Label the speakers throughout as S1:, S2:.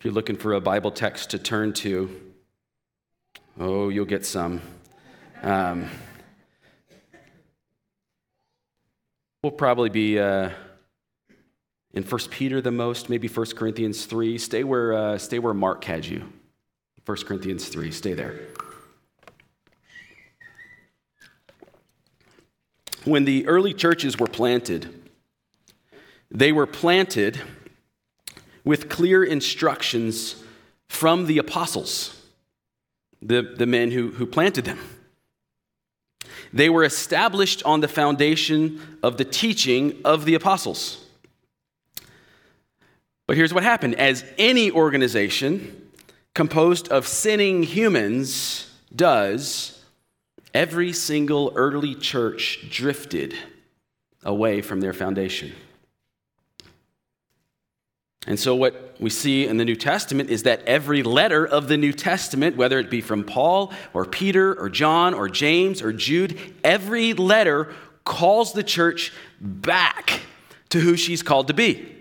S1: If you're looking for a Bible text to turn to, oh, you'll get some. Um, we'll probably be uh, in 1 Peter the most, maybe 1 Corinthians 3. Stay where, uh, stay where Mark had you. 1 Corinthians 3, stay there. When the early churches were planted, they were planted with clear instructions from the apostles, the, the men who, who planted them. They were established on the foundation of the teaching of the apostles. But here's what happened as any organization composed of sinning humans does, every single early church drifted away from their foundation. And so, what we see in the New Testament is that every letter of the New Testament, whether it be from Paul or Peter or John or James or Jude, every letter calls the church back to who she's called to be.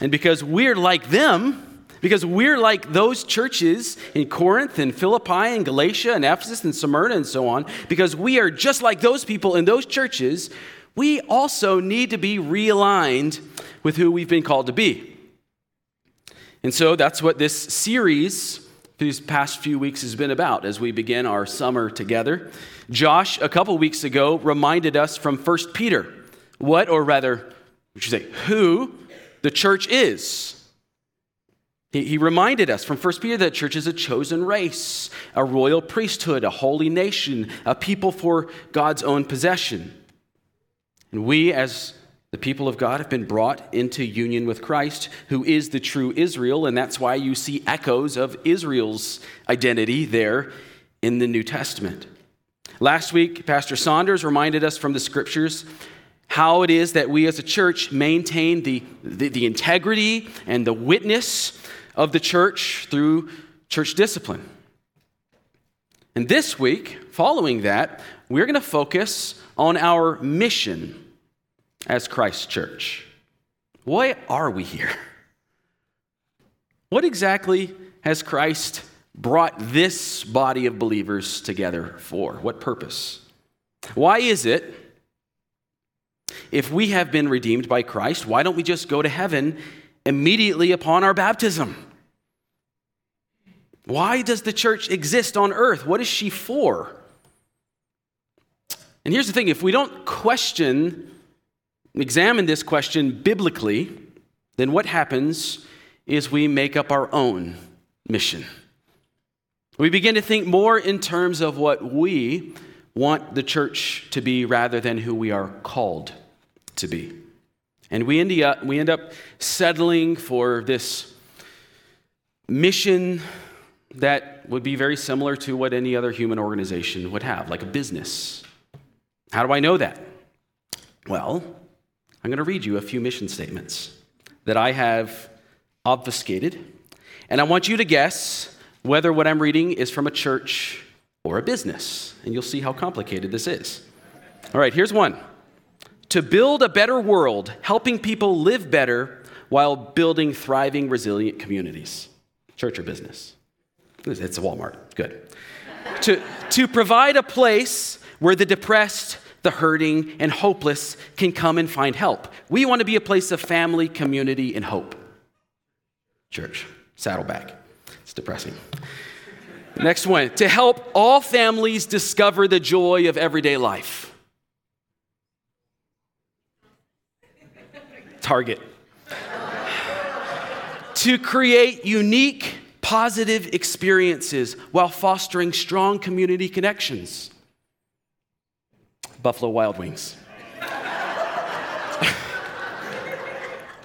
S1: And because we're like them, because we're like those churches in Corinth and Philippi and Galatia and Ephesus and Smyrna and so on, because we are just like those people in those churches, we also need to be realigned with who we've been called to be. And so that's what this series these past few weeks has been about as we begin our summer together. Josh, a couple weeks ago, reminded us from 1 Peter what, or rather, we should say, who the church is. He, he reminded us from 1 Peter that church is a chosen race, a royal priesthood, a holy nation, a people for God's own possession. And we, as the people of God have been brought into union with Christ, who is the true Israel, and that's why you see echoes of Israel's identity there in the New Testament. Last week, Pastor Saunders reminded us from the scriptures how it is that we as a church maintain the, the, the integrity and the witness of the church through church discipline. And this week, following that, we're going to focus on our mission as Christ Church. Why are we here? What exactly has Christ brought this body of believers together for? What purpose? Why is it, if we have been redeemed by Christ, why don't we just go to heaven immediately upon our baptism? Why does the church exist on earth? What is she for? And here's the thing if we don't question examine this question biblically, then what happens is we make up our own mission. We begin to think more in terms of what we want the church to be rather than who we are called to be. And we end up, we end up settling for this mission that would be very similar to what any other human organization would have, like a business. How do I know that? Well, I'm going to read you a few mission statements that I have obfuscated, and I want you to guess whether what I'm reading is from a church or a business, and you'll see how complicated this is. All right, here's one to build a better world, helping people live better while building thriving, resilient communities. Church or business? It's Walmart. Good. to, to provide a place where the depressed, the hurting, and hopeless can come and find help. We want to be a place of family, community, and hope. Church, Saddleback. It's depressing. Next one to help all families discover the joy of everyday life. Target. to create unique, positive experiences while fostering strong community connections. Buffalo Wild Wings.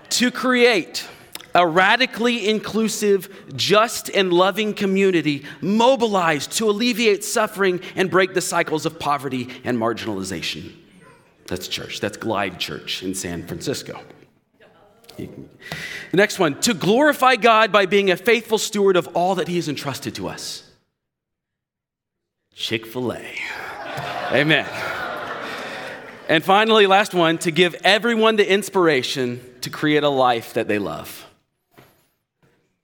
S1: to create a radically inclusive, just, and loving community mobilized to alleviate suffering and break the cycles of poverty and marginalization. That's church. That's Glide Church in San Francisco. The next one to glorify God by being a faithful steward of all that He has entrusted to us. Chick fil A. Amen. And finally, last one to give everyone the inspiration to create a life that they love.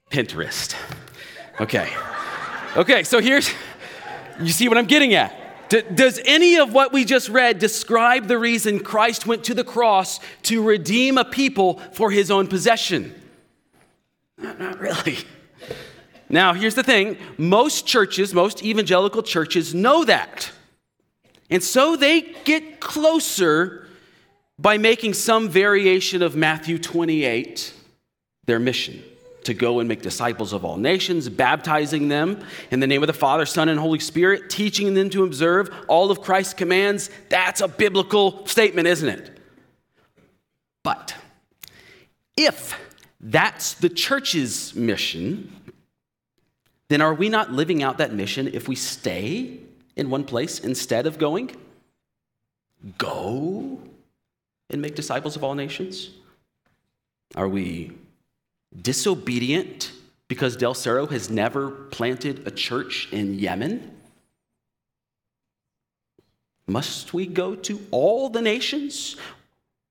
S1: Pinterest. Okay. Okay, so here's, you see what I'm getting at. does any of what we just read describe the reason Christ went to the cross to redeem a people for his own possession? Not, not really. Now, here's the thing most churches, most evangelical churches know that. And so they get closer by making some variation of Matthew 28 their mission to go and make disciples of all nations, baptizing them in the name of the Father, Son, and Holy Spirit, teaching them to observe all of Christ's commands. That's a biblical statement, isn't it? But if that's the church's mission, then are we not living out that mission if we stay in one place instead of going? Go and make disciples of all nations? Are we disobedient because Del Cerro has never planted a church in Yemen? Must we go to all the nations?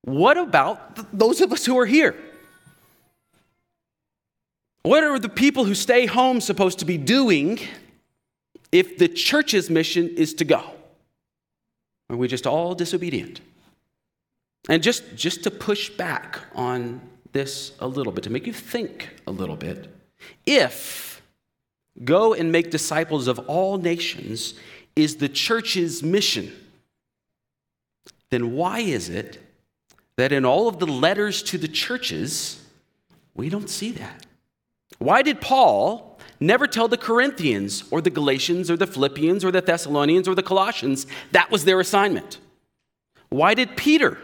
S1: What about those of us who are here? What are the people who stay home supposed to be doing if the church's mission is to go? Are we just all disobedient? And just, just to push back on this a little bit, to make you think a little bit, if go and make disciples of all nations is the church's mission, then why is it that in all of the letters to the churches, we don't see that? Why did Paul never tell the Corinthians or the Galatians or the Philippians or the Thessalonians or the Colossians that was their assignment? Why did Peter,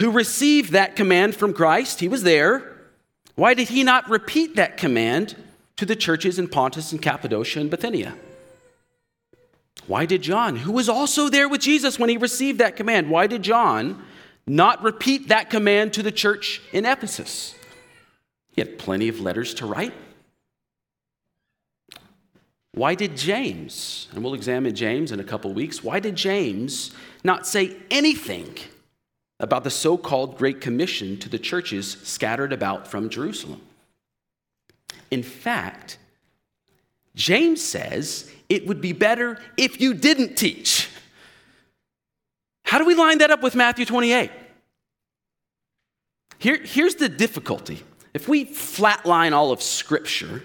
S1: who received that command from Christ, he was there, why did he not repeat that command to the churches in Pontus and Cappadocia and Bithynia? Why did John, who was also there with Jesus when he received that command, why did John not repeat that command to the church in Ephesus? He had plenty of letters to write. Why did James, and we'll examine James in a couple weeks, why did James not say anything about the so called Great Commission to the churches scattered about from Jerusalem? In fact, James says it would be better if you didn't teach. How do we line that up with Matthew 28? Here, here's the difficulty if we flatline all of Scripture,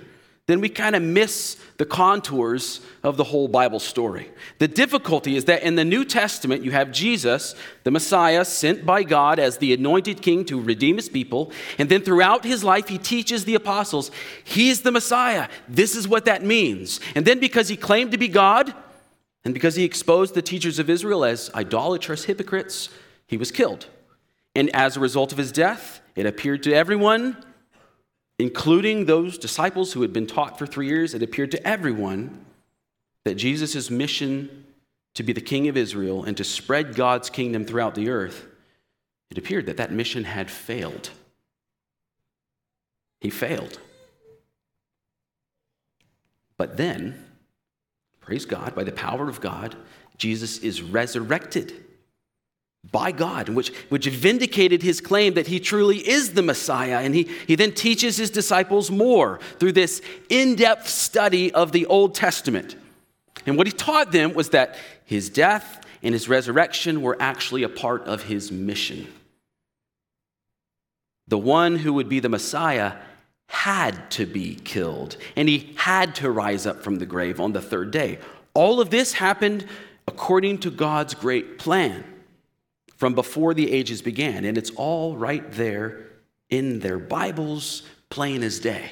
S1: then we kind of miss the contours of the whole Bible story. The difficulty is that in the New Testament, you have Jesus, the Messiah, sent by God as the anointed king to redeem his people. And then throughout his life, he teaches the apostles, He's the Messiah. This is what that means. And then because he claimed to be God, and because he exposed the teachers of Israel as idolatrous hypocrites, he was killed. And as a result of his death, it appeared to everyone including those disciples who had been taught for three years, it appeared to everyone that Jesus' mission to be the king of Israel and to spread God's kingdom throughout the earth, it appeared that that mission had failed. He failed. But then, praise God, by the power of God, Jesus is resurrected by God, which, which vindicated his claim that he truly is the Messiah. And he, he then teaches his disciples more through this in depth study of the Old Testament. And what he taught them was that his death and his resurrection were actually a part of his mission. The one who would be the Messiah had to be killed, and he had to rise up from the grave on the third day. All of this happened according to God's great plan from before the ages began. And it's all right there in their Bibles, plain as day.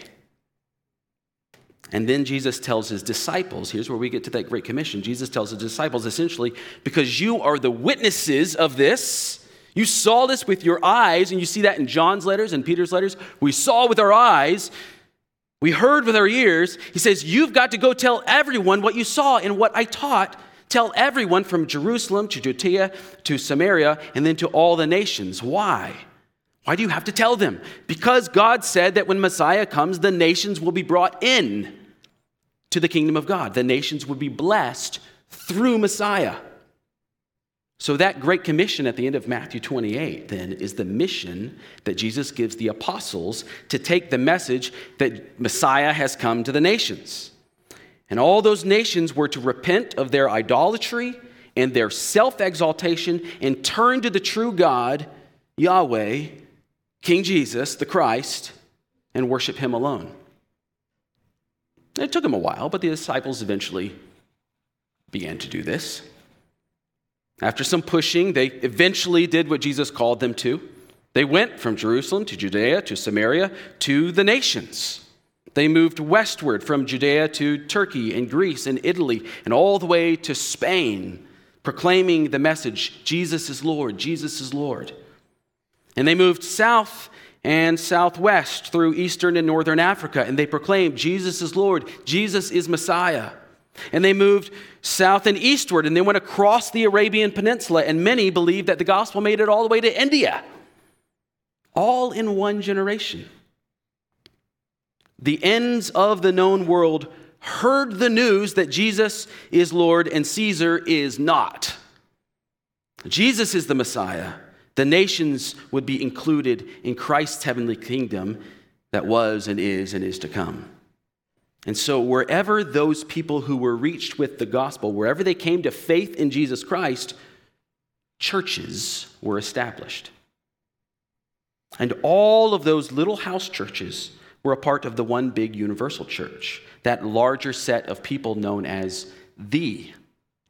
S1: And then Jesus tells his disciples, here's where we get to that Great Commission. Jesus tells his disciples essentially, because you are the witnesses of this, you saw this with your eyes, and you see that in John's letters and Peter's letters. We saw with our eyes, we heard with our ears. He says, You've got to go tell everyone what you saw and what I taught Tell everyone from Jerusalem to Judea to Samaria and then to all the nations. Why? Why do you have to tell them? Because God said that when Messiah comes, the nations will be brought in to the kingdom of God. The nations would be blessed through Messiah. So, that Great Commission at the end of Matthew 28 then is the mission that Jesus gives the apostles to take the message that Messiah has come to the nations. And all those nations were to repent of their idolatry and their self exaltation and turn to the true God, Yahweh, King Jesus, the Christ, and worship him alone. It took them a while, but the disciples eventually began to do this. After some pushing, they eventually did what Jesus called them to. They went from Jerusalem to Judea to Samaria to the nations. They moved westward from Judea to Turkey and Greece and Italy and all the way to Spain, proclaiming the message Jesus is Lord, Jesus is Lord. And they moved south and southwest through eastern and northern Africa, and they proclaimed Jesus is Lord, Jesus is Messiah. And they moved south and eastward, and they went across the Arabian Peninsula, and many believed that the gospel made it all the way to India, all in one generation. The ends of the known world heard the news that Jesus is Lord and Caesar is not. Jesus is the Messiah. The nations would be included in Christ's heavenly kingdom that was and is and is to come. And so, wherever those people who were reached with the gospel, wherever they came to faith in Jesus Christ, churches were established. And all of those little house churches were a part of the one big universal church, that larger set of people known as the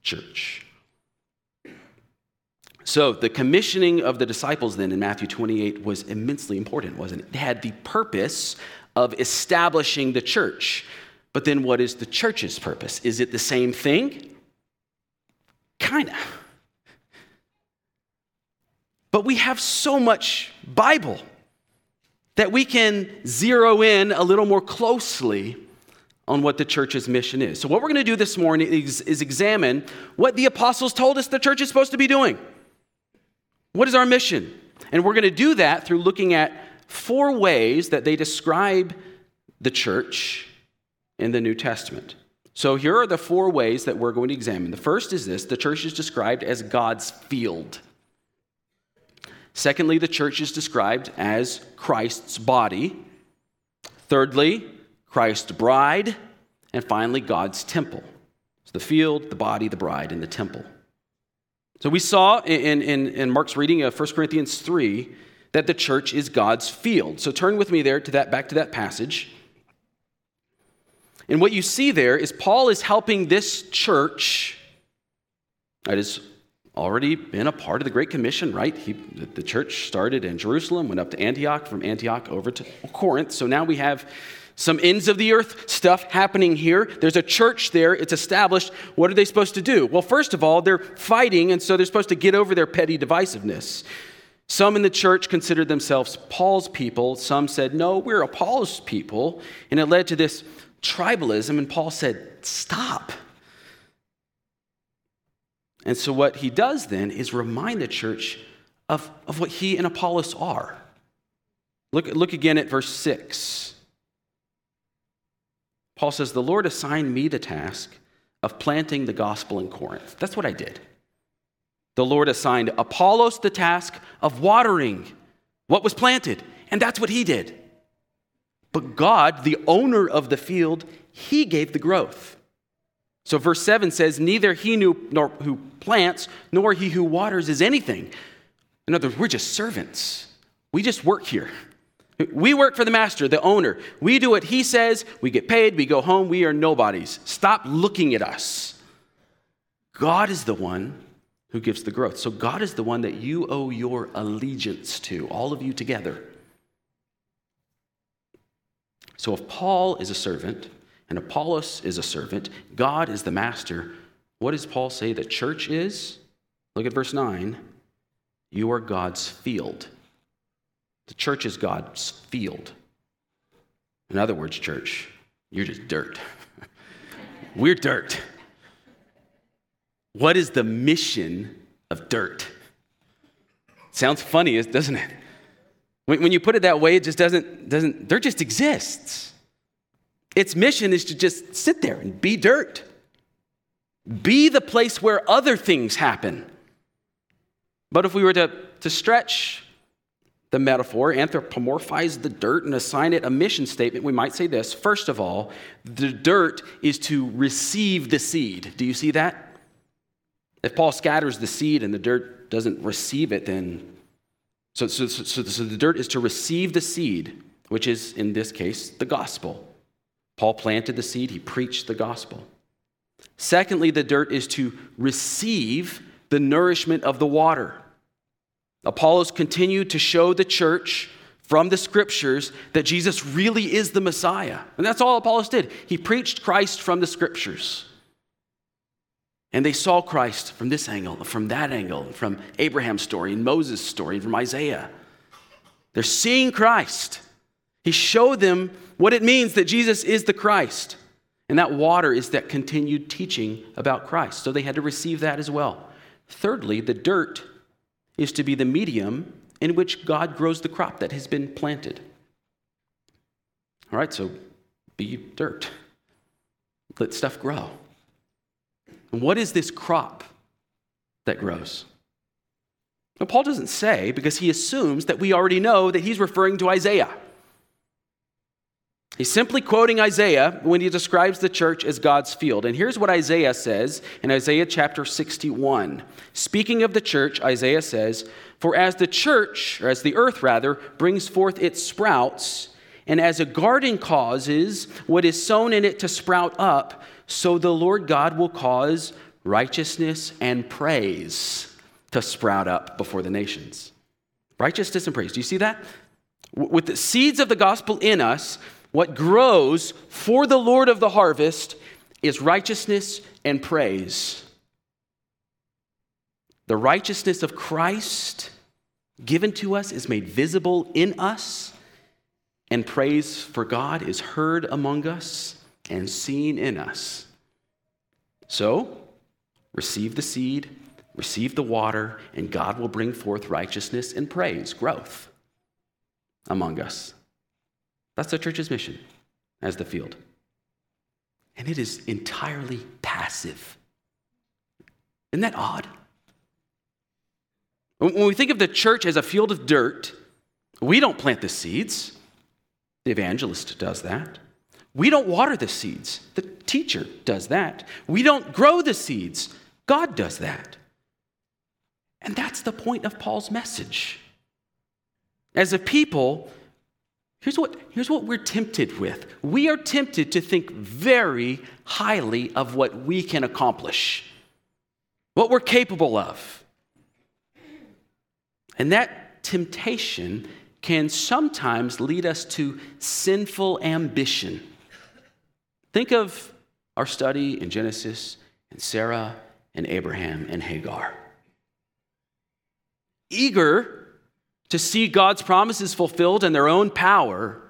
S1: church. So, the commissioning of the disciples then in Matthew 28 was immensely important, wasn't it? It had the purpose of establishing the church. But then what is the church's purpose? Is it the same thing? Kind of. But we have so much Bible that we can zero in a little more closely on what the church's mission is. So, what we're going to do this morning is, is, examine what the apostles told us the church is supposed to be doing. What is our mission? And we're going to do that through looking at four ways that they describe the church in the New Testament. So here are the four ways that we're going to examine. The first is this the church is described as God's field. Secondly, the church is described as Christ's body. Thirdly, Christ's bride. And finally, God's temple. So the field, the body, the bride, and the temple. So we saw in, in, in Mark's reading of 1 Corinthians 3 that the church is God's field. So turn with me there to that back to that passage. And what you see there is Paul is helping this church that has already been a part of the Great Commission, right? He, the church started in Jerusalem, went up to Antioch, from Antioch over to Corinth. So now we have some ends of the earth stuff happening here. There's a church there, it's established. What are they supposed to do? Well, first of all, they're fighting, and so they're supposed to get over their petty divisiveness. Some in the church considered themselves Paul's people. Some said, no, we're Apollos' people. And it led to this tribalism, and Paul said, Stop. And so, what he does then is remind the church of, of what he and Apollos are. Look, look again at verse 6. Paul says, The Lord assigned me the task of planting the gospel in Corinth. That's what I did. The Lord assigned Apollos the task of watering what was planted, and that's what he did. But God, the owner of the field, he gave the growth. So verse 7 says, Neither he nor who plants, nor he who waters is anything. In other words, we're just servants. We just work here. We work for the master, the owner. We do what he says, we get paid, we go home, we are nobodies. Stop looking at us. God is the one who gives the growth. So God is the one that you owe your allegiance to, all of you together. So if Paul is a servant and Apollos is a servant, God is the master, what does Paul say the church is? Look at verse 9. You are God's field. The church is God's field. In other words, church, you're just dirt. We're dirt. What is the mission of dirt? Sounds funny, doesn't it? When, you put it that way, it just doesn't, doesn't, dirt just exists. Its mission is to just sit there and be dirt. Be the place where other things happen. But if we were to, to stretch the metaphor, anthropomorphize the dirt, and assign it a mission statement, we might say this. First of all, the dirt is to receive the seed. Do you see that? If Paul scatters the seed and the dirt doesn't receive it, then. So, so, so, so the dirt is to receive the seed, which is, in this case, the gospel. Paul planted the seed, he preached the gospel. Secondly, the dirt is to receive the nourishment of the water. Apollos continued to show the church from the scriptures that Jesus really is the Messiah. And that's all Apollos did. He preached Christ from the scriptures. And they saw Christ from this angle, from that angle, from Abraham's story, and Moses' story, and from Isaiah. They're seeing Christ. He showed them what it means that Jesus is the Christ. And that water is that continued teaching about Christ. So they had to receive that as well. Thirdly, the dirt is to be the medium in which God grows the crop that has been planted. All right, so be dirt. Let stuff grow. And what is this crop that grows? Well, Paul doesn't say because he assumes that we already know that he's referring to Isaiah. He's simply quoting Isaiah when he describes the church as God's field. And here's what Isaiah says in Isaiah chapter 61. Speaking of the church, Isaiah says, For as the church, or as the earth rather, brings forth its sprouts, and as a garden causes what is sown in it to sprout up, so the Lord God will cause righteousness and praise to sprout up before the nations. Righteousness and praise. Do you see that? With the seeds of the gospel in us, what grows for the Lord of the harvest is righteousness and praise. The righteousness of Christ given to us is made visible in us, and praise for God is heard among us and seen in us. So, receive the seed, receive the water, and God will bring forth righteousness and praise, growth among us. That's the church's mission as the field. And it is entirely passive. Isn't that odd? When we think of the church as a field of dirt, we don't plant the seeds. The evangelist does that. We don't water the seeds. The teacher does that. We don't grow the seeds. God does that. And that's the point of Paul's message. As a people, Here's what, here's what we're tempted with we are tempted to think very highly of what we can accomplish, what we're capable of. And that temptation can sometimes lead us to sinful ambition. Think of our study in Genesis and Sarah and Abraham and Hagar. Eager to see God's promises fulfilled in their own power,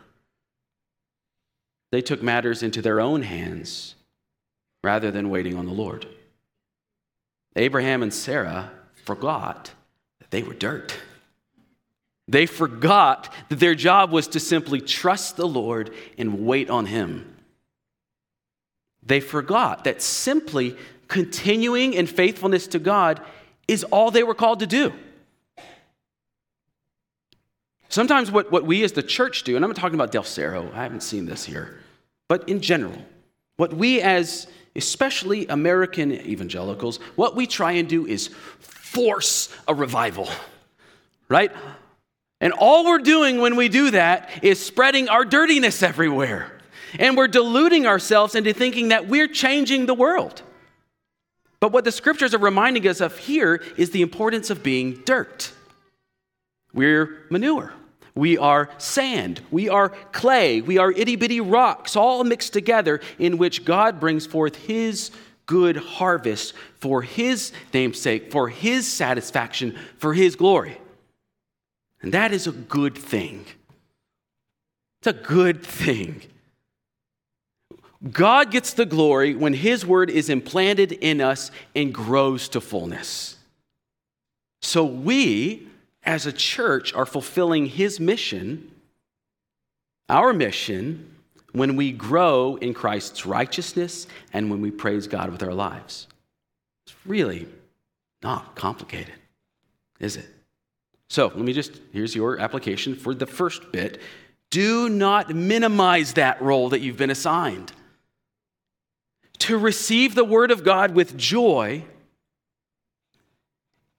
S1: they took matters into their own hands rather than waiting on the Lord. Abraham and Sarah forgot that they were dirt. They forgot that their job was to simply trust the Lord and wait on Him. They forgot that simply continuing in faithfulness to God is all they were called to do. Sometimes what, what we as the church do, and I'm not talking about Del Cerro, I haven't seen this here, but in general, what we as especially American evangelicals, what we try and do is force a revival, right? And all we're doing when we do that is spreading our dirtiness everywhere. And we're deluding ourselves into thinking that we're changing the world. But what the scriptures are reminding us of here is the importance of being dirt. We're manure. We are sand. We are clay. We are itty bitty rocks, all mixed together, in which God brings forth His good harvest for His namesake, for His satisfaction, for His glory. And that is a good thing. It's a good thing. God gets the glory when His word is implanted in us and grows to fullness. So we as a church are fulfilling his mission, our mission, when we grow in Christ's righteousness and when we praise God with our lives. It's really not complicated. is it? So let me just, here's your application for the first bit. Do not minimize that role that you've been assigned. To receive the Word of God with joy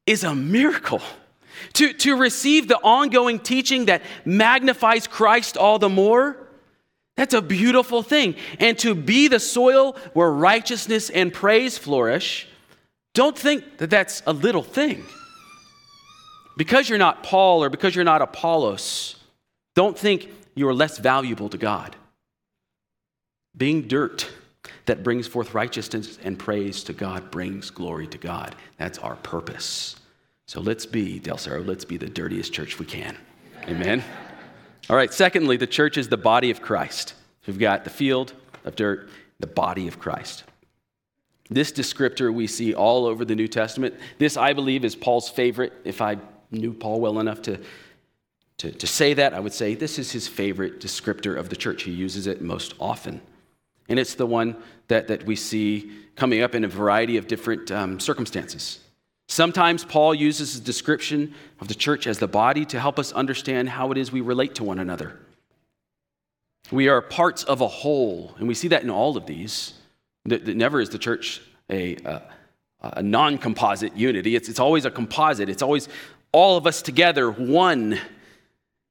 S1: is a miracle. To, to receive the ongoing teaching that magnifies Christ all the more, that's a beautiful thing. And to be the soil where righteousness and praise flourish, don't think that that's a little thing. Because you're not Paul or because you're not Apollos, don't think you're less valuable to God. Being dirt that brings forth righteousness and praise to God brings glory to God. That's our purpose. So let's be, Del Cerro, let's be the dirtiest church we can. Amen. All right, secondly, the church is the body of Christ. We've got the field of dirt, the body of Christ. This descriptor we see all over the New Testament. This, I believe, is Paul's favorite. If I knew Paul well enough to, to, to say that, I would say this is his favorite descriptor of the church. He uses it most often. And it's the one that, that we see coming up in a variety of different um, circumstances. Sometimes Paul uses his description of the church as the body to help us understand how it is we relate to one another. We are parts of a whole, and we see that in all of these. Never is the church a, a, a non composite unity, it's, it's always a composite. It's always all of us together, one.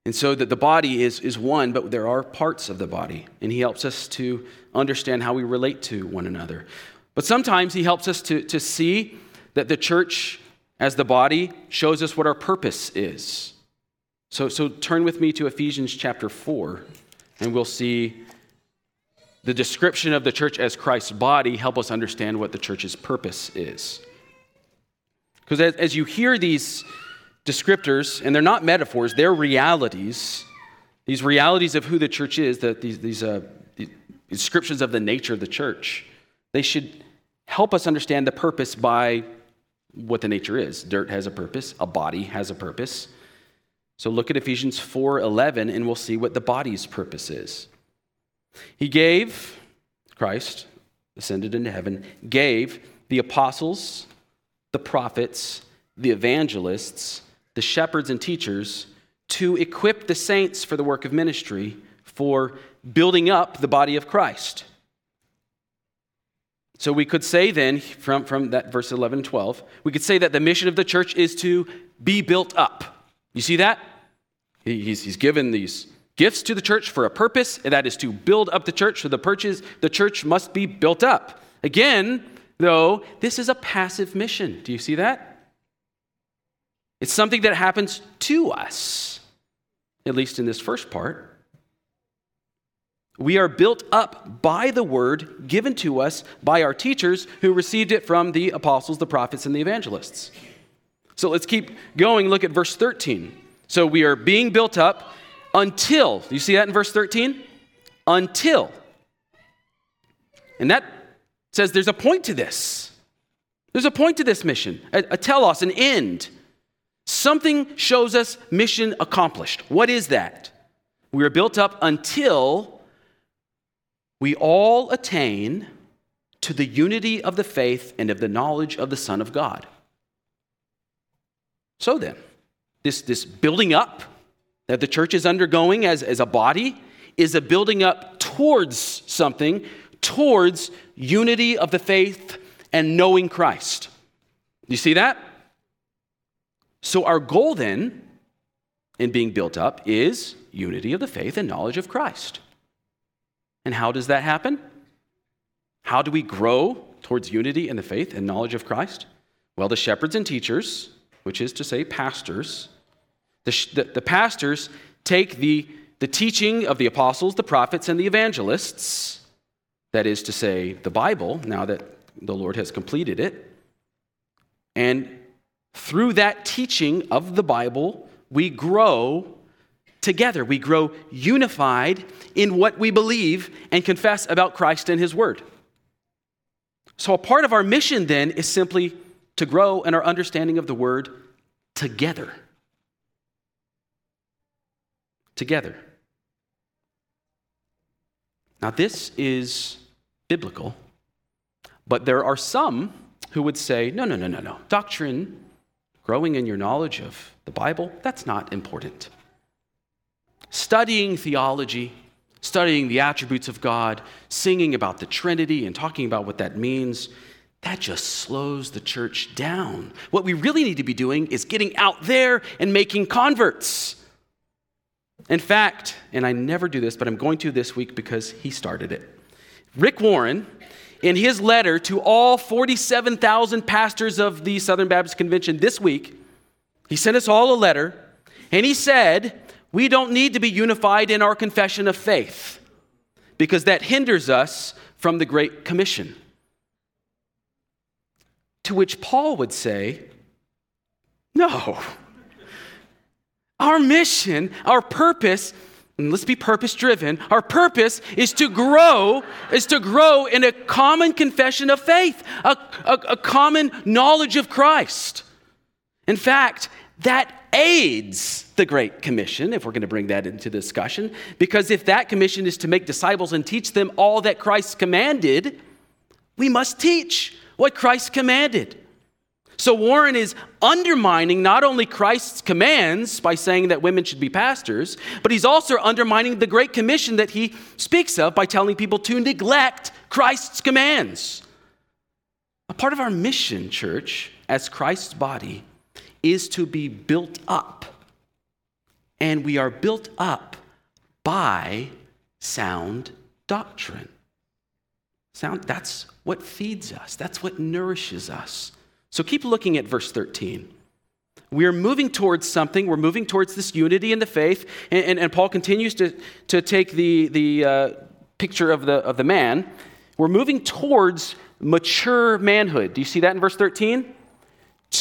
S1: And so that the body is, is one, but there are parts of the body. And he helps us to understand how we relate to one another. But sometimes he helps us to, to see that the church, as the body, shows us what our purpose is. So, so turn with me to Ephesians chapter 4, and we'll see the description of the church as Christ's body help us understand what the church's purpose is. Because as, as you hear these descriptors, and they're not metaphors, they're realities, these realities of who the church is, that these, these, uh, these descriptions of the nature of the church, they should help us understand the purpose by what the nature is. Dirt has a purpose, a body has a purpose. So look at Ephesians 4:11 and we'll see what the body's purpose is. He gave Christ ascended into heaven, gave the apostles, the prophets, the evangelists, the shepherds and teachers to equip the saints for the work of ministry for building up the body of Christ. So we could say then, from, from that verse 11 and 12, we could say that the mission of the church is to be built up. You see that? He's, he's given these gifts to the church for a purpose, and that is to build up the church. So the, purchase, the church must be built up. Again, though, this is a passive mission. Do you see that? It's something that happens to us, at least in this first part. We are built up by the word given to us by our teachers who received it from the apostles, the prophets, and the evangelists. So let's keep going. Look at verse 13. So we are being built up until, you see that in verse 13? Until. And that says there's a point to this. There's a point to this mission, a, a telos, an end. Something shows us mission accomplished. What is that? We are built up until we all attain to the unity of the faith and of the knowledge of the Son of God. So then, this, this building up that the church is undergoing as, as a body is a building up towards something, towards unity of the faith and knowing Christ. You see that? So, our goal then in being built up is unity of the faith and knowledge of Christ. And how does that happen? How do we grow towards unity in the faith and knowledge of Christ? Well, the shepherds and teachers, which is to say pastors, the, the, the pastors take the, the teaching of the apostles, the prophets, and the evangelists, that is to say, the Bible, now that the Lord has completed it, and through that teaching of the Bible, we grow together. We grow unified in what we believe and confess about Christ and His Word. So, a part of our mission then is simply to grow in our understanding of the Word together. Together. Now, this is biblical, but there are some who would say, no, no, no, no, no. Doctrine growing in your knowledge of the Bible, that's not important. Studying theology, studying the attributes of God, singing about the Trinity, and talking about what that means, that just slows the church down. What we really need to be doing is getting out there and making converts. In fact, and I never do this, but I'm going to this week because he started it. Rick Warren, in his letter to all 47,000 pastors of the Southern Baptist Convention this week, he sent us all a letter, and he said, We don't need to be unified in our confession of faith because that hinders us from the Great Commission. To which Paul would say, No. Our mission, our purpose, and let's be purpose driven. Our purpose is to grow, is to grow in a common confession of faith, a, a, a common knowledge of Christ. In fact, that aids the Great Commission, if we're going to bring that into discussion, because if that commission is to make disciples and teach them all that Christ commanded, we must teach what Christ commanded. So Warren is undermining not only Christ's commands by saying that women should be pastors, but he's also undermining the Great Commission that he speaks of by telling people to neglect Christ's commands. A part of our mission, church, as Christ's body, is to be built up. And we are built up by sound doctrine. Sound, that's what feeds us, that's what nourishes us. So keep looking at verse 13. We are moving towards something. We're moving towards this unity in the faith. And, and, and Paul continues to, to take the, the uh, picture of the, of the man. We're moving towards mature manhood. Do you see that in verse 13?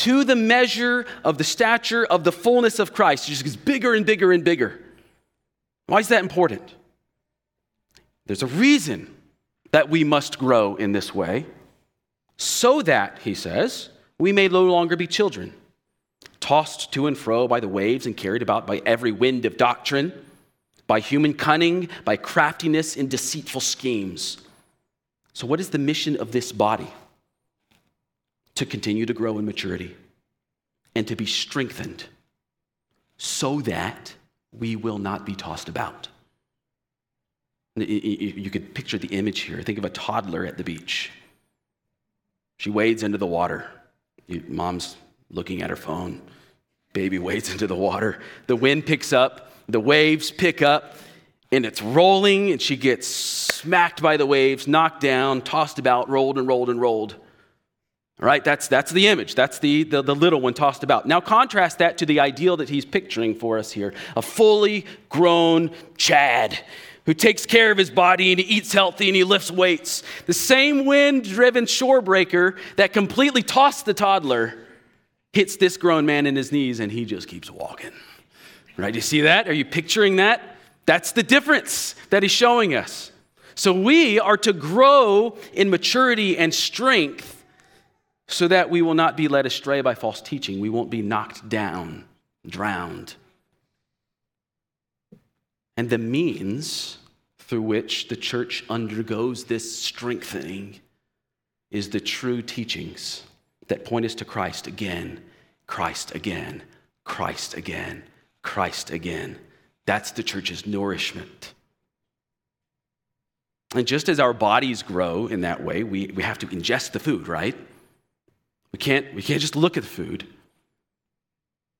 S1: To the measure of the stature of the fullness of Christ. It just gets bigger and bigger and bigger. Why is that important? There's a reason that we must grow in this way, so that, he says, we may no longer be children, tossed to and fro by the waves and carried about by every wind of doctrine, by human cunning, by craftiness in deceitful schemes. So, what is the mission of this body? To continue to grow in maturity and to be strengthened so that we will not be tossed about. You could picture the image here. Think of a toddler at the beach. She wades into the water. Mom's looking at her phone. Baby wades into the water. The wind picks up, the waves pick up, and it's rolling, and she gets smacked by the waves, knocked down, tossed about, rolled and rolled and rolled. Right, that's, that's the image. That's the, the, the, little one tossed about. Now, contrast that to the ideal that he's picturing for us here a fully grown Chad who takes care of his body and he eats healthy and he lifts weights. The same wind driven shorebreaker that completely tossed the toddler hits this grown man in his knees and he just keeps walking. Right? Do you see that? Are you picturing that? That's the difference that he's showing us. So we are to grow in maturity and strength so that we will not be led astray by false teaching. We won't be knocked down, drowned and the means through which the church undergoes this strengthening is the true teachings that point us to Christ again, Christ again, Christ again, Christ again. That's the church's nourishment. And just as our bodies grow in that way, we, we have to ingest the food, right? We can't, we can't just look at the food.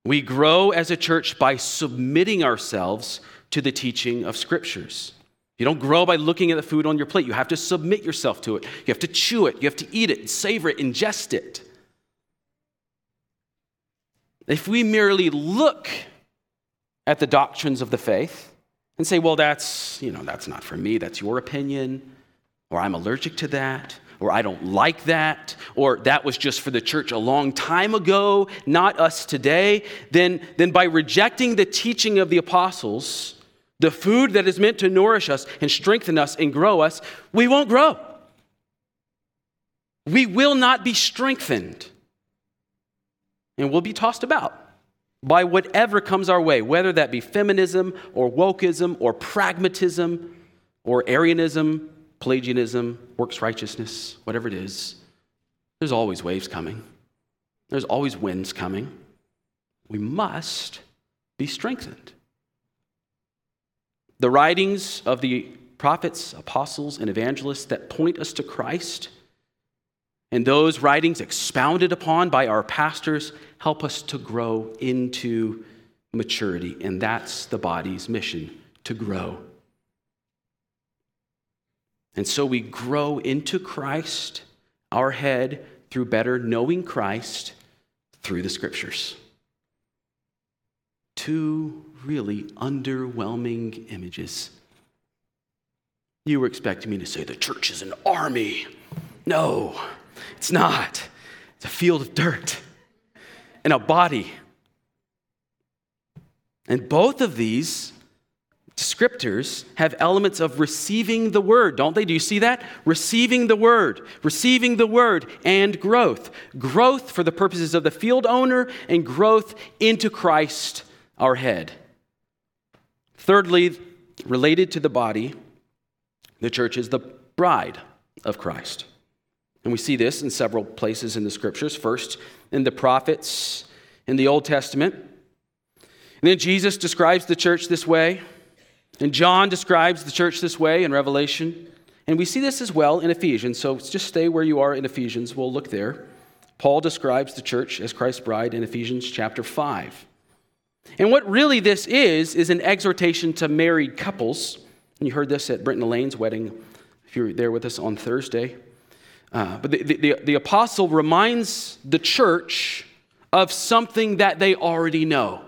S1: We grow as a church by submitting ourselves to the teaching of scriptures. You don't grow by looking at the food on your plate. You have to submit yourself to it. You have to chew it. You have to eat it, savor it, ingest it. If we merely look at the doctrines of the faith and say, well, that's, you know, that's not for me, that's your opinion, or I'm allergic to that, or I don't like that, or that was just for the church a long time ago, not us today, then, then by rejecting the teaching of the apostles, the food that is meant to nourish us and strengthen us and grow us, we won't grow. We will not be strengthened. And we'll be tossed about by whatever comes our way, whether that be feminism or wokeism or pragmatism or Arianism, Pelagianism, works righteousness, whatever it is. There's always waves coming, there's always winds coming. we must be strengthened. The writings of the prophets, apostles, and evangelists that point us to Christ, and those writings expounded upon by our pastors, help us to grow into maturity. And that's the body's mission to grow. And so we grow into Christ, our head, through better knowing Christ through the scriptures. Two really underwhelming images. You were expecting me to say the church is an army. No, it's not. It's a field of dirt and a body. And both of these descriptors have elements of receiving the word, don't they? Do you see that? Receiving the word, receiving the word, and growth. Growth for the purposes of the field owner, and growth into Christ, our head. Thirdly, related to the body, the church is the bride of Christ. And we see this in several places in the scriptures. First, in the prophets in the Old Testament. And then Jesus describes the church this way. And John describes the church this way in Revelation. And we see this as well in Ephesians. So just stay where you are in Ephesians. We'll look there. Paul describes the church as Christ's bride in Ephesians chapter 5. And what really this is, is an exhortation to married couples. And you heard this at Britton Elaine's wedding, if you were there with us on Thursday. Uh, but the, the, the apostle reminds the church of something that they already know.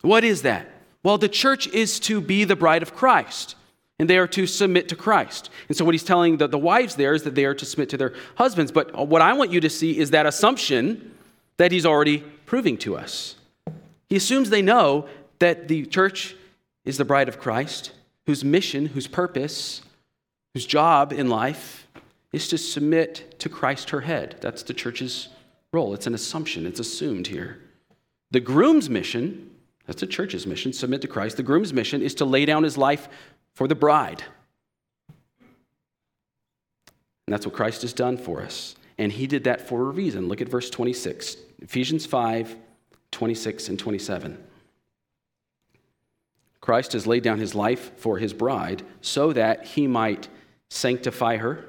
S1: What is that? Well, the church is to be the bride of Christ, and they are to submit to Christ. And so, what he's telling the, the wives there is that they are to submit to their husbands. But what I want you to see is that assumption that he's already proving to us. He assumes they know that the church is the bride of Christ, whose mission, whose purpose, whose job in life is to submit to Christ, her head. That's the church's role. It's an assumption, it's assumed here. The groom's mission that's the church's mission submit to Christ. The groom's mission is to lay down his life for the bride. And that's what Christ has done for us. And he did that for a reason. Look at verse 26, Ephesians 5 26 and 27. Christ has laid down his life for his bride so that he might sanctify her,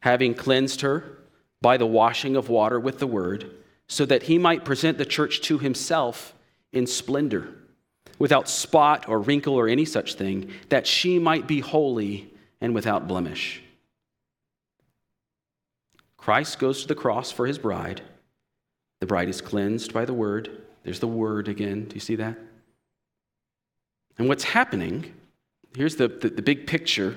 S1: having cleansed her by the washing of water with the word, so that he might present the church to himself in splendor, without spot or wrinkle or any such thing, that she might be holy and without blemish. Christ goes to the cross for his bride. The bride is cleansed by the word. There's the word again. Do you see that? And what's happening, here's the, the, the big picture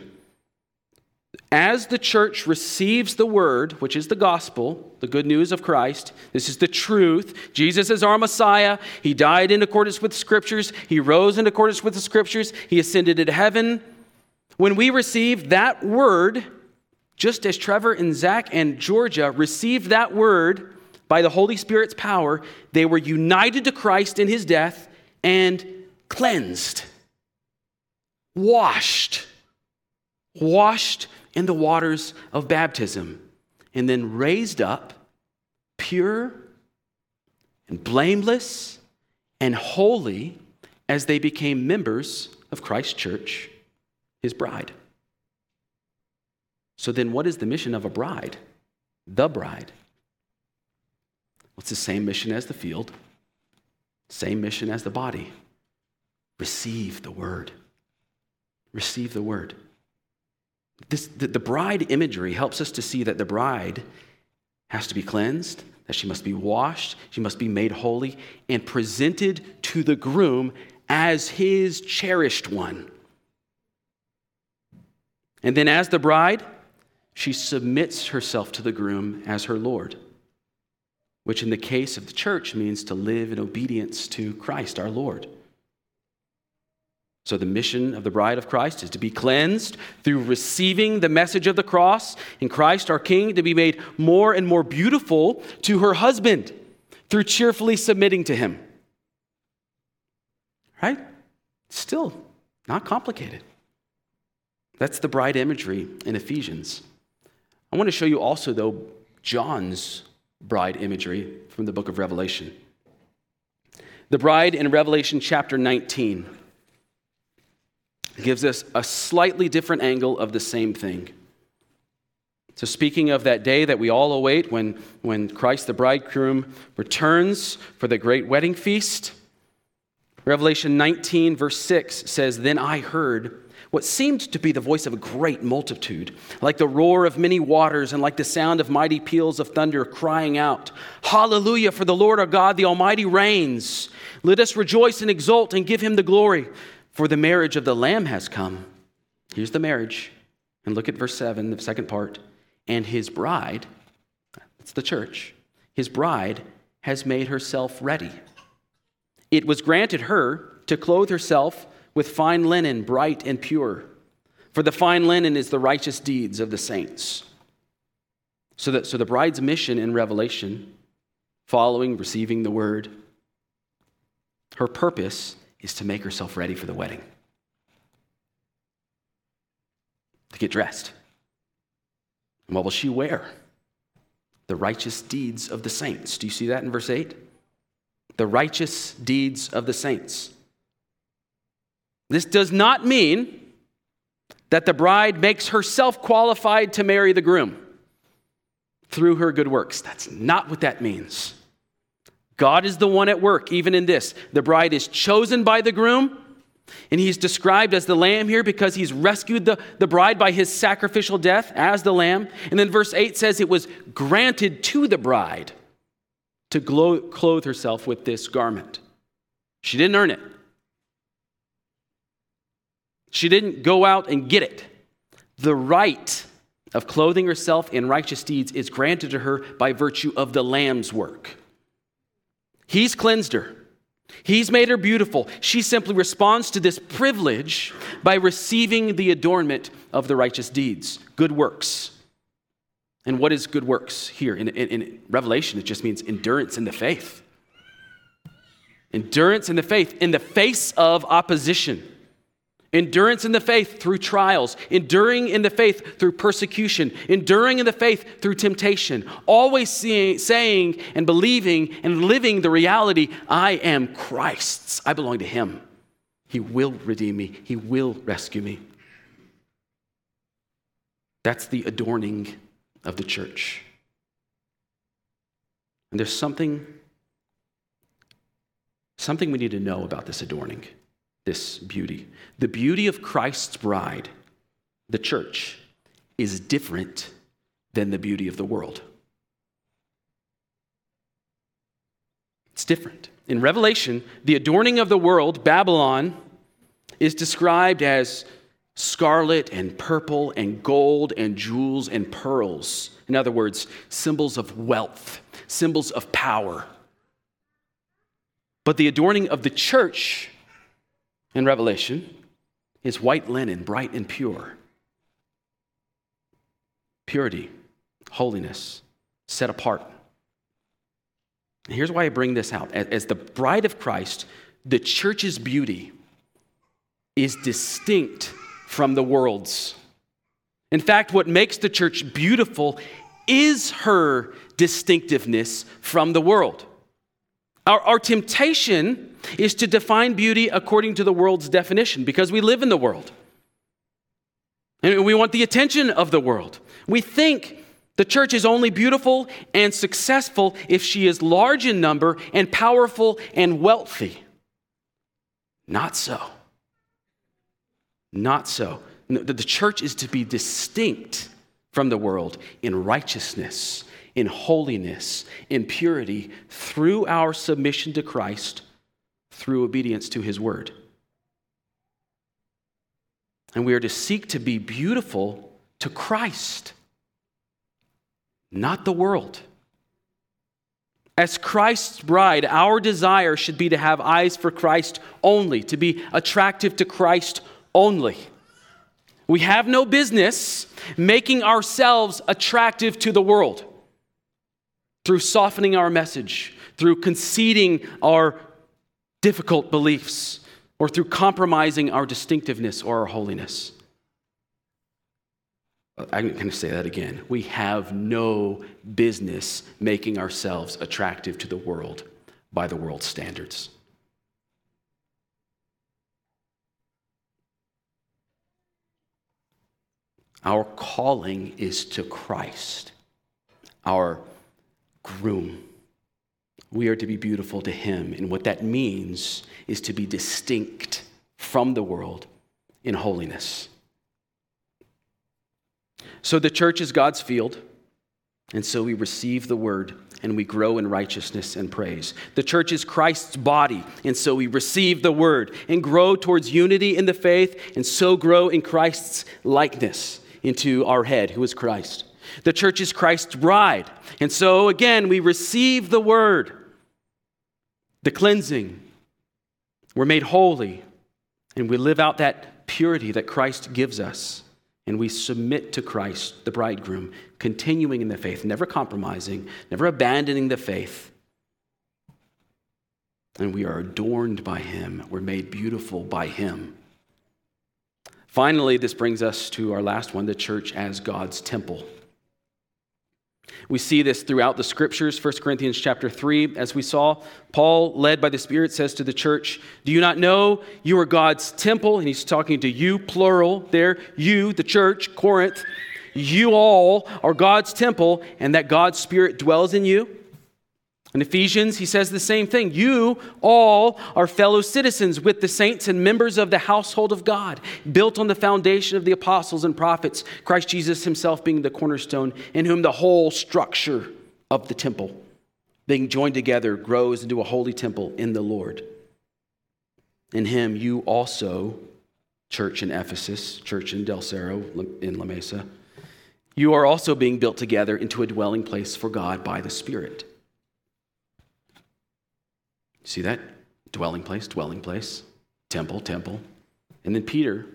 S1: as the church receives the word, which is the gospel, the good news of Christ, this is the truth. Jesus is our Messiah. He died in accordance with the scriptures, He rose in accordance with the scriptures, He ascended into heaven. When we receive that word, just as Trevor and Zach and Georgia received that word by the Holy Spirit's power, they were united to Christ in His death and cleansed, washed, washed in the waters of baptism and then raised up pure and blameless and holy as they became members of Christ's church, his bride. So then, what is the mission of a bride? The bride. Well, it's the same mission as the field, same mission as the body. Receive the word. Receive the word. This, the, the bride imagery helps us to see that the bride has to be cleansed, that she must be washed, she must be made holy, and presented to the groom as his cherished one. And then, as the bride, she submits herself to the groom as her Lord, which in the case of the church means to live in obedience to Christ our Lord. So, the mission of the bride of Christ is to be cleansed through receiving the message of the cross in Christ our King, to be made more and more beautiful to her husband through cheerfully submitting to him. Right? Still not complicated. That's the bride imagery in Ephesians. I want to show you also, though, John's bride imagery from the book of Revelation. The bride in Revelation chapter 19 gives us a slightly different angle of the same thing. So, speaking of that day that we all await when, when Christ the bridegroom returns for the great wedding feast, Revelation 19, verse 6 says, Then I heard what seemed to be the voice of a great multitude, like the roar of many waters and like the sound of mighty peals of thunder, crying out, Hallelujah, for the Lord our God, the Almighty reigns. Let us rejoice and exult and give him the glory, for the marriage of the Lamb has come. Here's the marriage. And look at verse 7, the second part and his bride, that's the church, his bride has made herself ready. It was granted her to clothe herself with fine linen, bright and pure. For the fine linen is the righteous deeds of the saints. So, that, so the bride's mission in Revelation, following, receiving the word, her purpose is to make herself ready for the wedding, to get dressed. And what will she wear? The righteous deeds of the saints. Do you see that in verse 8? The righteous deeds of the saints. This does not mean that the bride makes herself qualified to marry the groom through her good works. That's not what that means. God is the one at work, even in this. The bride is chosen by the groom and he's described as the lamb here because he's rescued the, the bride by his sacrificial death as the lamb. And then verse 8 says it was granted to the bride to glow, clothe herself with this garment. She didn't earn it, she didn't go out and get it. The right of clothing herself in righteous deeds is granted to her by virtue of the lamb's work. He's cleansed her. He's made her beautiful. She simply responds to this privilege by receiving the adornment of the righteous deeds, good works. And what is good works here? In, in, in, Revelation, it just means endurance in the faith. Endurance in the faith, in the face of opposition. Endurance in the faith through trials, enduring in the faith through persecution, enduring in the faith through temptation, always seeing, saying and believing and living the reality I am Christ's. I belong to Him. He will redeem me, He will rescue me. That's the adorning of the church. And there's something, something we need to know about this adorning this beauty. The beauty of Christ's bride, the church, is different than the beauty of the world. It's different. In Revelation, the adorning of the world, Babylon, is described as scarlet and purple and gold and jewels and pearls. In other words, symbols of wealth, symbols of power. But the adorning of the church in Revelation is white linen, bright and pure. Purity, holiness, set apart. And here's why I bring this out. As the bride of Christ, the church's beauty is distinct from the world's. In fact, what makes the church beautiful is her distinctiveness from the world. Our, our temptation is to define beauty according to the world's definition because we live in the world. And we want the attention of the world. We think the church is only beautiful and successful if she is large in number and powerful and wealthy. Not so. Not so. The church is to be distinct from the world in righteousness in holiness, in purity, through our submission to Christ, through obedience to his word. And we are to seek to be beautiful to Christ, not the world. As Christ's bride, our desire should be to have eyes for Christ only, to be attractive to Christ only. We have no business making ourselves attractive to the world through softening our message, through conceding our difficult beliefs or through compromising our distinctiveness or our holiness. Uh, I'm going to say that again. We have no business making ourselves attractive to the world by the world's standards. Our calling is to Christ, our groom. We are to be beautiful to him. And what that means is to be distinct from the world in holiness. So the church is God's field, and so we receive the word and we grow in righteousness and praise. The church is Christ's body, and so we receive the word and grow towards unity in the faith, and so grow in Christ's likeness into our head, who is Christ. The church is Christ's bride, and so again we receive the word, the cleansing. We're made holy, and we live out that purity that Christ gives us and we submit to Christ, the bridegroom, continuing in the faith, never compromising, never abandoning the faith. And we are adorned by him, we're made beautiful by him. Finally, this brings us to our last one the church as God's temple. We see this throughout the scriptures, 1 Corinthians chapter 3. As we saw, Paul, led by the Spirit, says to the church, Do you not know you are God's temple? And he's talking to you, plural there. You, the church, Corinth, you all are God's temple, and that God's Spirit dwells in you. In Ephesians, he says the same thing. You all are fellow citizens with the saints and members of the household of God, built on the foundation of the apostles and prophets, Christ Jesus himself being the cornerstone, in whom the whole structure of the temple, being joined together, grows into a holy temple in the Lord. In him, you also, church in Ephesus, church in Del Cerro, in La Mesa, you are also being built together into a dwelling place for God by the Spirit. See that? Dwelling place, dwelling place, temple, temple. And then Peter,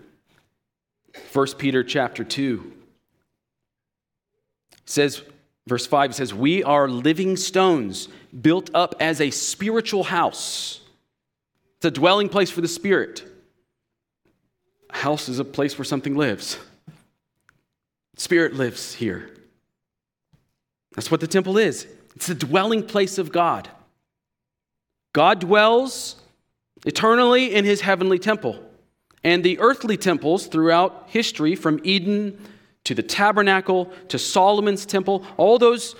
S1: 1 Peter chapter 2 says, verse 5 says, We are living stones built up as a spiritual house. It's a dwelling place for the Spirit. A house is a place where something lives. Spirit lives here. That's what the temple is. It's the dwelling place of God. God dwells eternally in his heavenly temple. And the earthly temples throughout history, from Eden to the tabernacle to Solomon's temple, all those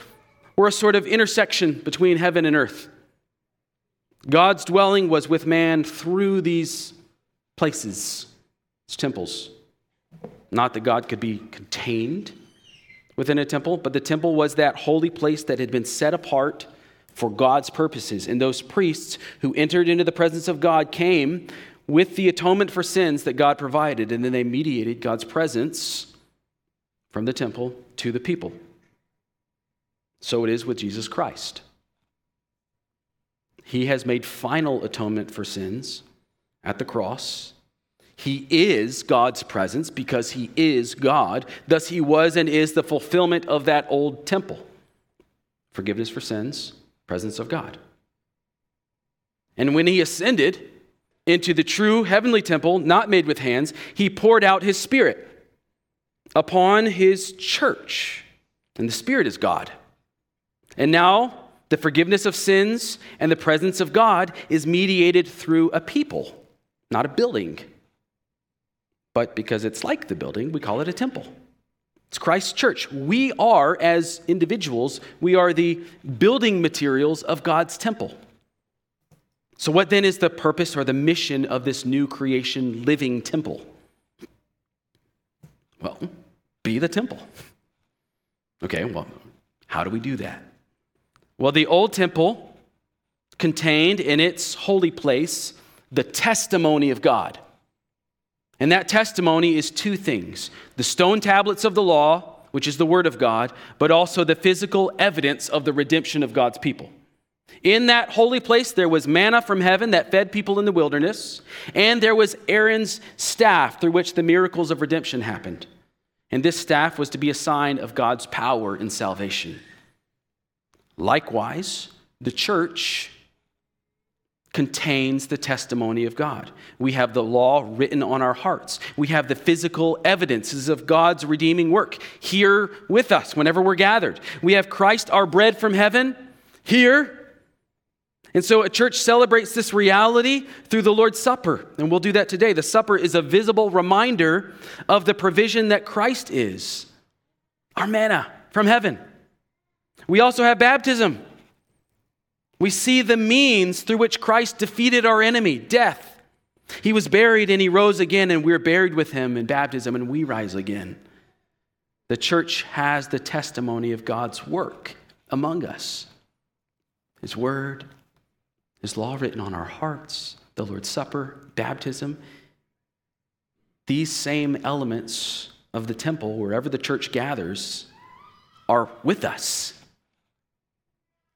S1: were a sort of intersection between heaven and earth. God's dwelling was with man through these places, these temples. Not that God could be contained within a temple, but the temple was that holy place that had been set apart for God's purposes. And those priests who entered into the presence of God came with the atonement for sins that God provided, and then they mediated God's presence from the temple to the people. So it is with Jesus Christ. He has made final atonement for sins at the cross. He is God's presence because he is God. Thus, he was and is the fulfillment of that old temple forgiveness for sins, presence of God. And when he ascended into the true heavenly temple, not made with hands, he poured out his spirit upon his church. And the spirit is God. And now the forgiveness of sins and the presence of God is mediated through a people, not a building. But because it's like the building, we call it a temple. It's Christ's church. We are, as individuals, we are the building materials of God's temple. So, what then is the purpose or the mission of this new creation living temple? Well, be the temple. Okay, well, how do we do that? Well, the old temple contained in its holy place the testimony of God. And that testimony is two things the stone tablets of the law, which is the word of God, but also the physical evidence of the redemption of God's people. In that holy place, there was manna from heaven that fed people in the wilderness, and there was Aaron's staff through which the miracles of redemption happened. And this staff was to be a sign of God's power in salvation. Likewise, the church contains the testimony of God. We have the law written on our hearts. We have the physical evidences of God's redeeming work here with us whenever we're gathered. We have Christ, our bread from heaven, here. And so a church celebrates this reality through the Lord's Supper, and we'll do that today. The supper is a visible reminder of the provision that Christ is our manna from heaven. We also have baptism. We see the means through which Christ defeated our enemy, death. He was buried and he rose again, and we're buried with him in baptism, and we rise again. The church has the testimony of God's work among us His word, His law written on our hearts, the Lord's Supper, baptism. These same elements of the temple, wherever the church gathers, are with us.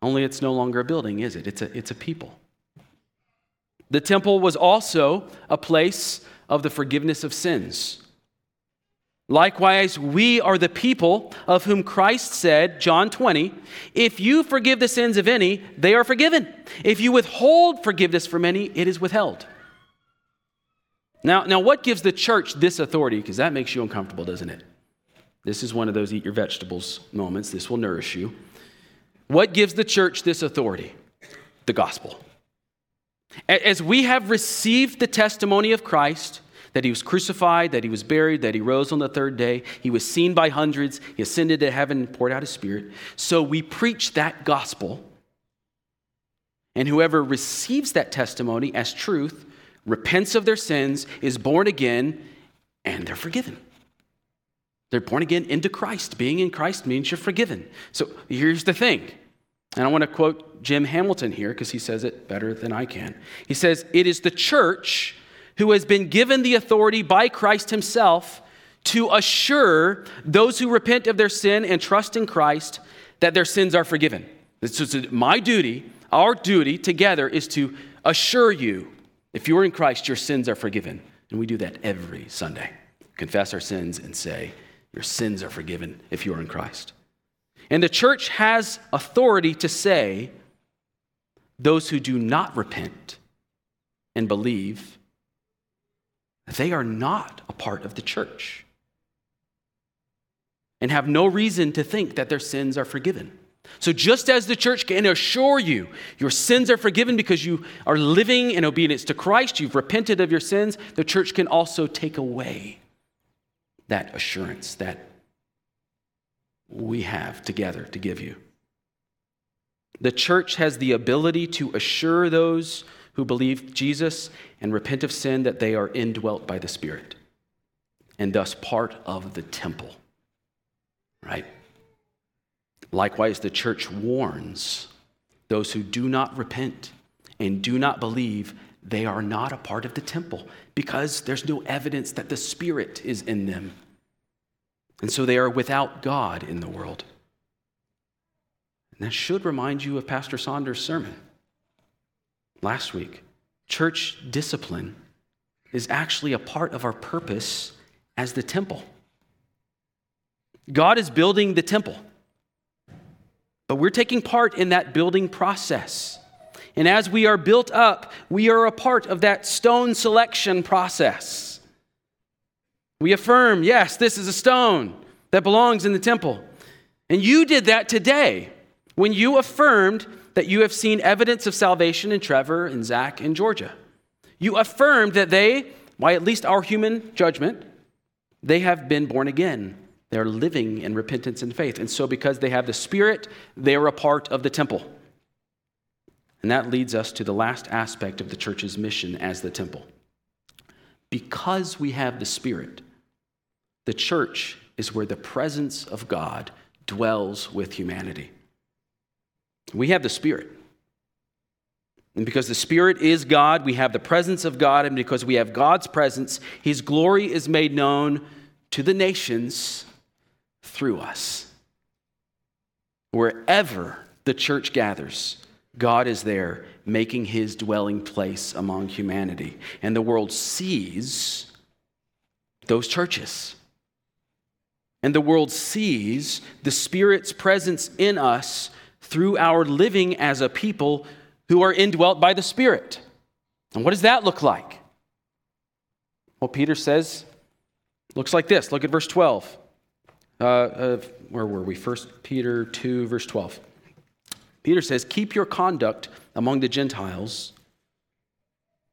S1: Only it's no longer a building, is it? It's a, it's a people. The temple was also a place of the forgiveness of sins. Likewise, we are the people of whom Christ said, John 20, if you forgive the sins of any, they are forgiven. If you withhold forgiveness from any, it is withheld. Now, now what gives the church this authority? Because that makes you uncomfortable, doesn't it? This is one of those eat your vegetables moments. This will nourish you. What gives the church this authority? The gospel. As we have received the testimony of Christ, that he was crucified, that he was buried, that he rose on the third day, he was seen by hundreds, he ascended to heaven and poured out his spirit. So we preach that gospel. And whoever receives that testimony as truth, repents of their sins, is born again, and they're forgiven. They're born again into Christ. Being in Christ means you're forgiven. So here's the thing. And I want to quote Jim Hamilton here because he says it better than I can. He says, It is the church who has been given the authority by Christ himself to assure those who repent of their sin and trust in Christ that their sins are forgiven. It's my duty, our duty together is to assure you, if you are in Christ, your sins are forgiven. And we do that every Sunday. Confess our sins and say, Your sins are forgiven if you are in Christ. And the church has authority to say, those who do not repent and believe, they are not a part of the church and have no reason to think that their sins are forgiven. So, just as the church can assure you your sins are forgiven because you are living in obedience to Christ, you've repented of your sins, the church can also take away that assurance, that we have together to give you. The church has the ability to assure those who believe Jesus and repent of sin that they are indwelt by the Spirit and thus part of the temple. Right? Likewise, the church warns those who do not repent and do not believe they are not a part of the temple because there's no evidence that the Spirit is in them. And so they are without God in the world. And that should remind you of Pastor Saunders' sermon last week. Church discipline is actually a part of our purpose as the temple. God is building the temple, but we're taking part in that building process. And as we are built up, we are a part of that stone selection process. We affirm, yes, this is a stone that belongs in the temple. And you did that today when you affirmed that you have seen evidence of salvation in Trevor and Zach and Georgia. You affirmed that they, by at least our human judgment, they have been born again. They're living in repentance and faith. And so, because they have the Spirit, they are a part of the temple. And that leads us to the last aspect of the church's mission as the temple. Because we have the Spirit, the church is where the presence of God dwells with humanity. We have the Spirit. And because the Spirit is God, we have the presence of God. And because we have God's presence, His glory is made known to the nations through us. Wherever the church gathers, God is there making His dwelling place among humanity. And the world sees those churches. And the world sees the Spirit's presence in us through our living as a people who are indwelt by the Spirit. And what does that look like? Well, Peter says, looks like this. Look at verse 12. Uh, uh, where were we? First Peter 2, verse 12. Peter says, Keep your conduct among the Gentiles,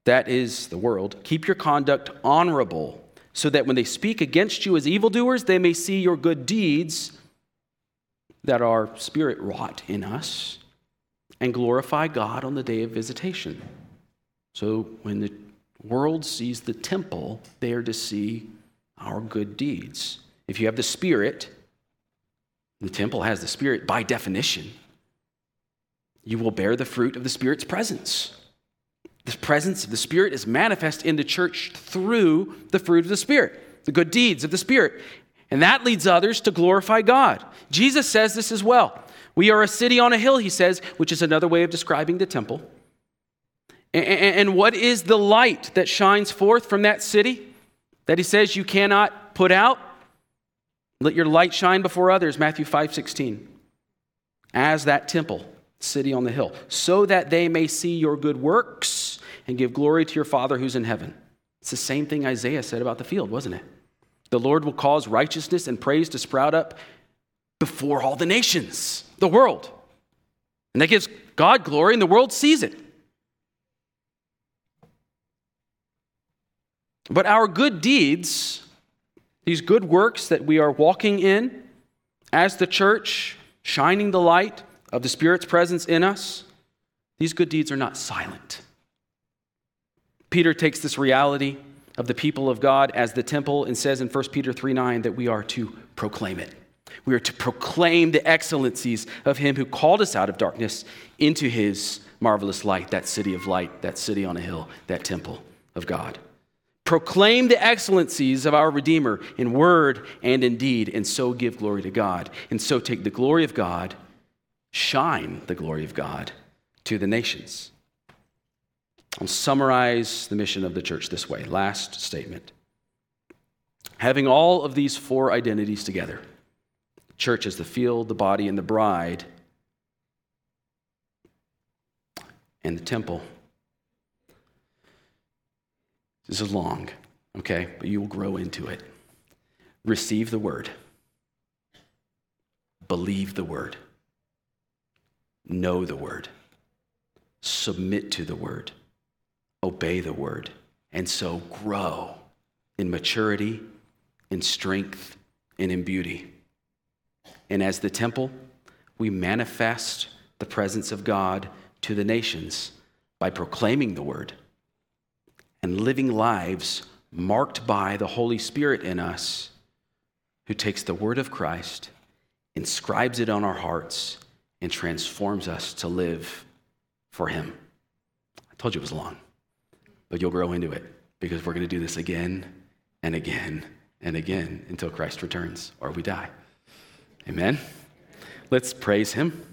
S1: that is the world, keep your conduct honorable, so that when they speak against you as evildoers, they may see your good deeds that are spirit wrought in us and glorify God on the day of visitation. So when the world sees the temple, they are to see our good deeds. If you have the Spirit, the temple has the Spirit by definition, you will bear the fruit of the Spirit's presence. The presence of the Spirit is manifest in the church through the fruit of the Spirit, the good deeds of the Spirit. And that leads others to glorify God. Jesus says this as well. We are a city on a hill, he says, which is another way of describing the temple. And what is the light that shines forth from that city that he says you cannot put out? Let your light shine before others, Matthew 5 16. As that temple, city on the hill, so that they may see your good works and give glory to your Father who's in heaven. It's the same thing Isaiah said about the field, wasn't it? The Lord will cause righteousness and praise to sprout up before all the nations, the world. And that gives God glory, and the world sees it. But our good deeds, these good works that we are walking in as the church, shining the light of the Spirit's presence in us, these good deeds are not silent. Peter takes this reality of the people of God as the temple and says in 1 Peter 3 9 that we are to proclaim it. We are to proclaim the excellencies of him who called us out of darkness into his marvelous light, that city of light, that city on a hill, that temple of God. Proclaim the excellencies of our Redeemer in word and in deed, and so give glory to God. And so take the glory of God, shine the glory of God to the nations. I'll summarize the mission of the church this way. Last statement. Having all of these four identities together church as the field, the body, and the bride, and the temple this is long, okay, but you will grow into it. Receive the word, believe the word, know the word, submit to the word, obey the word, and so grow in maturity, in strength, and in beauty. And as the temple, we manifest the presence of God to the nations by proclaiming the word and living lives marked by the Holy Spirit in us, who takes the word of Christ, inscribes it on our hearts, and transforms us to live for Him. I told you it was long, but you'll grow into it because we're going to do this again and again and again until Christ returns or we die. Amen. Let's praise Him.